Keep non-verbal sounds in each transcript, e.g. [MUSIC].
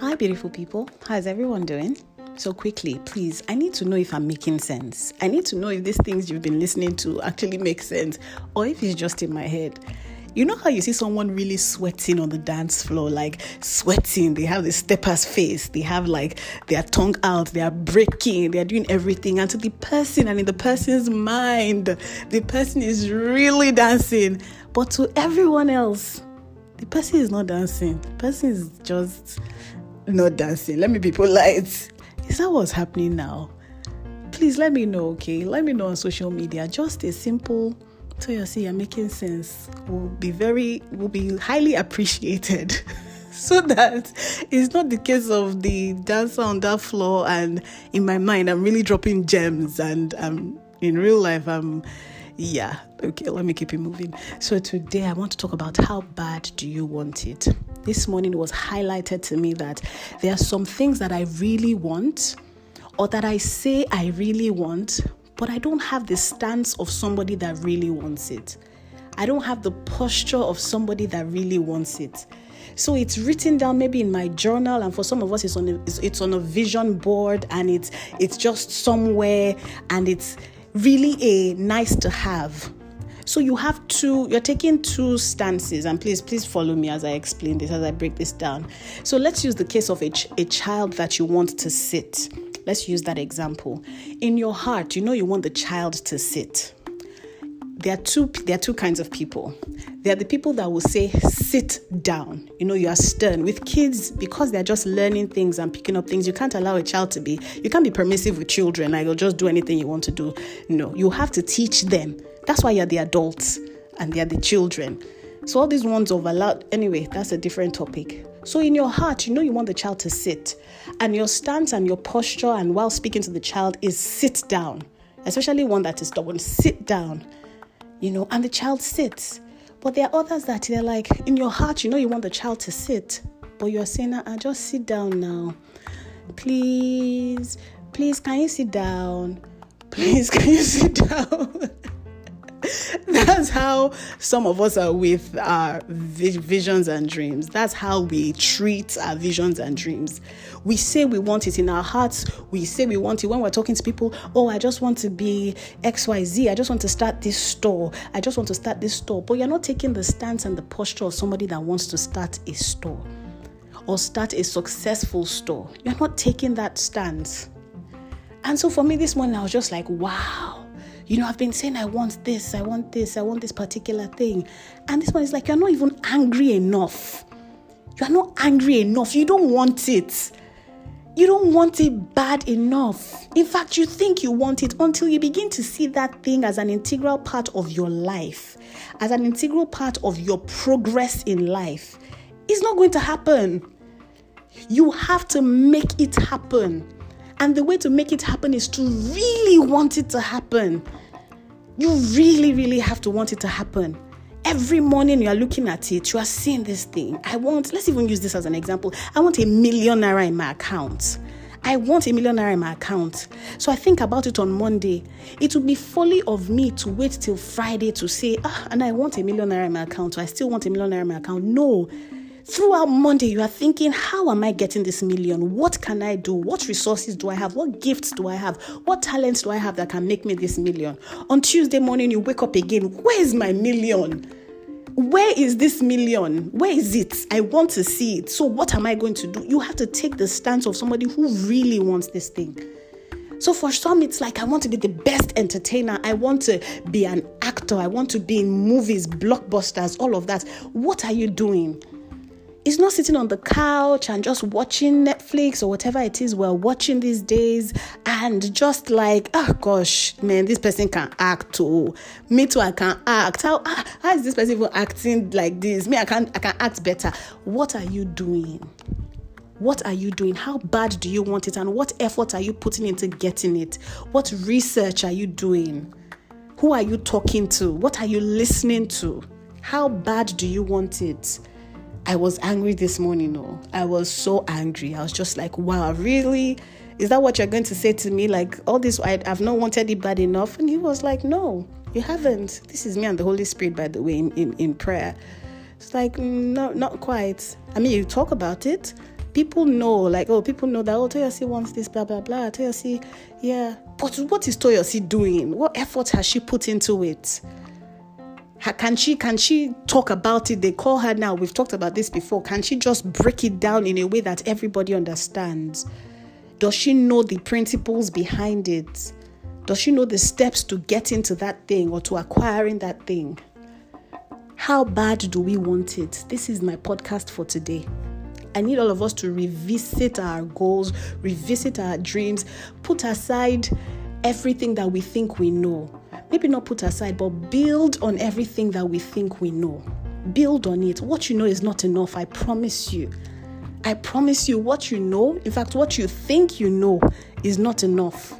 Hi, beautiful people. How's everyone doing? So, quickly, please, I need to know if I'm making sense. I need to know if these things you've been listening to actually make sense or if it's just in my head. You know how you see someone really sweating on the dance floor, like sweating, they have the stepper's face, they have like their tongue out, they are breaking, they are doing everything. And to the person and in the person's mind, the person is really dancing. But to everyone else, the person is not dancing. The person is just not dancing. Let me be polite. Is that what's happening now? Please let me know, okay? Let me know on social media. Just a simple so you see you're making sense will be very will be highly appreciated. [LAUGHS] so that it's not the case of the dancer on that floor and in my mind I'm really dropping gems and um in real life I'm yeah okay let me keep it moving so today i want to talk about how bad do you want it this morning was highlighted to me that there are some things that i really want or that i say i really want but i don't have the stance of somebody that really wants it i don't have the posture of somebody that really wants it so it's written down maybe in my journal, and for some of us, it's on a, it's, on a vision board, and it's it's just somewhere, and it's really a nice to have. So you have two, you're taking two stances, and please, please follow me as I explain this, as I break this down. So let's use the case of a, ch- a child that you want to sit. Let's use that example. In your heart, you know you want the child to sit. There are two there are two kinds of people. There are the people that will say sit down. You know, you are stern with kids because they're just learning things and picking up things. You can't allow a child to be you can't be permissive with children. Like, you'll just do anything you want to do. No, you have to teach them. That's why you're the adults and they're the children. So all these ones overlap. Anyway, that's a different topic. So in your heart, you know you want the child to sit, and your stance and your posture, and while speaking to the child, is sit down. Especially one that is stubborn, sit down you know, and the child sits. But there are others that they're like, in your heart, you know, you want the child to sit, but you're saying, I just sit down now. Please, please, can you sit down? Please, [LAUGHS] can you sit down? [LAUGHS] That's how some of us are with our visions and dreams. That's how we treat our visions and dreams. We say we want it in our hearts. We say we want it when we're talking to people. Oh, I just want to be XYZ. I just want to start this store. I just want to start this store. But you're not taking the stance and the posture of somebody that wants to start a store or start a successful store. You're not taking that stance. And so for me this morning, I was just like, wow you know, I've been saying, I want this, I want this, I want this particular thing. And this one is like, you're not even angry enough. You're not angry enough. You don't want it. You don't want it bad enough. In fact, you think you want it until you begin to see that thing as an integral part of your life, as an integral part of your progress in life. It's not going to happen. You have to make it happen. And the way to make it happen is to really want it to happen. You really, really have to want it to happen. Every morning you are looking at it, you are seeing this thing. I want, let's even use this as an example. I want a million naira in my account. I want a million naira in my account. So I think about it on Monday. It would be folly of me to wait till Friday to say, ah, and I want a million naira in my account. So I still want a million naira in my account. No. Throughout Monday, you are thinking, How am I getting this million? What can I do? What resources do I have? What gifts do I have? What talents do I have that can make me this million? On Tuesday morning, you wake up again. Where is my million? Where is this million? Where is it? I want to see it. So, what am I going to do? You have to take the stance of somebody who really wants this thing. So for some, it's like I want to be the best entertainer. I want to be an actor. I want to be in movies, blockbusters, all of that. What are you doing? It's not sitting on the couch and just watching Netflix or whatever it is we're watching these days and just like, oh gosh, man, this person can act too. Me too, I can act. How, ah, how is this person even acting like this? Me, I can I can act better. What are you doing? What are you doing? How bad do you want it? And what effort are you putting into getting it? What research are you doing? Who are you talking to? What are you listening to? How bad do you want it? I was angry this morning. No, I was so angry. I was just like, wow, really? Is that what you're going to say to me? Like, all this, I, have not wanted it bad enough. And he was like, no, you haven't. This is me and the Holy Spirit, by the way, in, in, in prayer. It's like, no, not quite. I mean, you talk about it, People know, like, oh, people know that, oh, Toyosi wants this, blah, blah, blah. Toyosi, yeah. But what is Toyosi doing? What effort has she put into it? Can she can she talk about it? They call her now. We've talked about this before. Can she just break it down in a way that everybody understands? Does she know the principles behind it? Does she know the steps to get into that thing or to acquiring that thing? How bad do we want it? This is my podcast for today. I need all of us to revisit our goals, revisit our dreams, put aside everything that we think we know. Maybe not put aside, but build on everything that we think we know. Build on it. What you know is not enough, I promise you. I promise you, what you know, in fact, what you think you know, is not enough.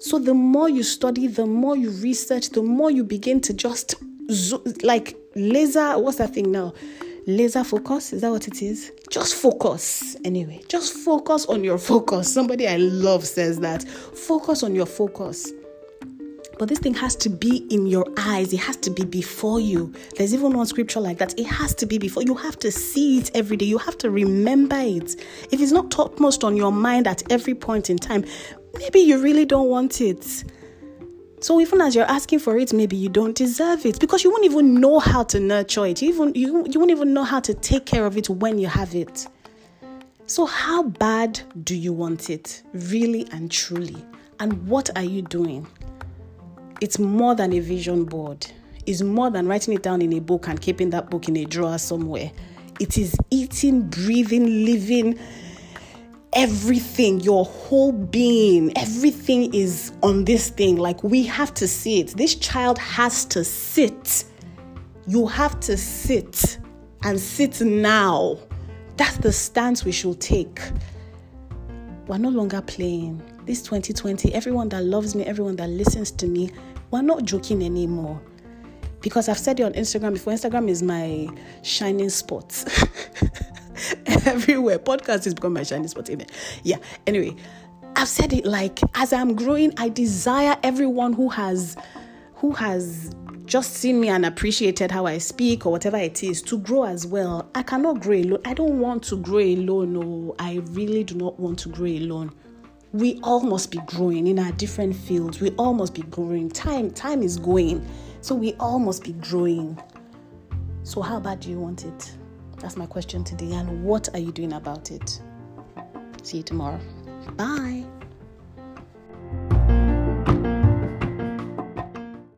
So, the more you study, the more you research, the more you begin to just zo- like laser, what's that thing now? Laser focus, is that what it is? Just focus. Anyway, just focus on your focus. Somebody I love says that. Focus on your focus. But this thing has to be in your eyes. It has to be before you. There's even one scripture like that. It has to be before you. have to see it every day. You have to remember it. If it's not topmost on your mind at every point in time, maybe you really don't want it. So even as you're asking for it, maybe you don't deserve it because you won't even know how to nurture it. You even you, you won't even know how to take care of it when you have it. So how bad do you want it? Really and truly? And what are you doing? It's more than a vision board. It's more than writing it down in a book and keeping that book in a drawer somewhere. It is eating, breathing, living everything, your whole being, everything is on this thing. Like we have to see it. This child has to sit. You have to sit and sit now. That's the stance we should take. We're no longer playing. This 2020, everyone that loves me, everyone that listens to me, we're not joking anymore. Because I've said it on Instagram before. Instagram is my shining spot. [LAUGHS] everywhere. Podcast is become my shining spot. Even yeah. Anyway, I've said it like as I'm growing, I desire everyone who has who has just seen me and appreciated how I speak or whatever it is to grow as well. I cannot grow alone. I don't want to grow alone. No, I really do not want to grow alone. We all must be growing in our different fields. We all must be growing. Time, time is going. So we all must be growing. So how bad do you want it? That's my question today. And what are you doing about it? See you tomorrow. Bye.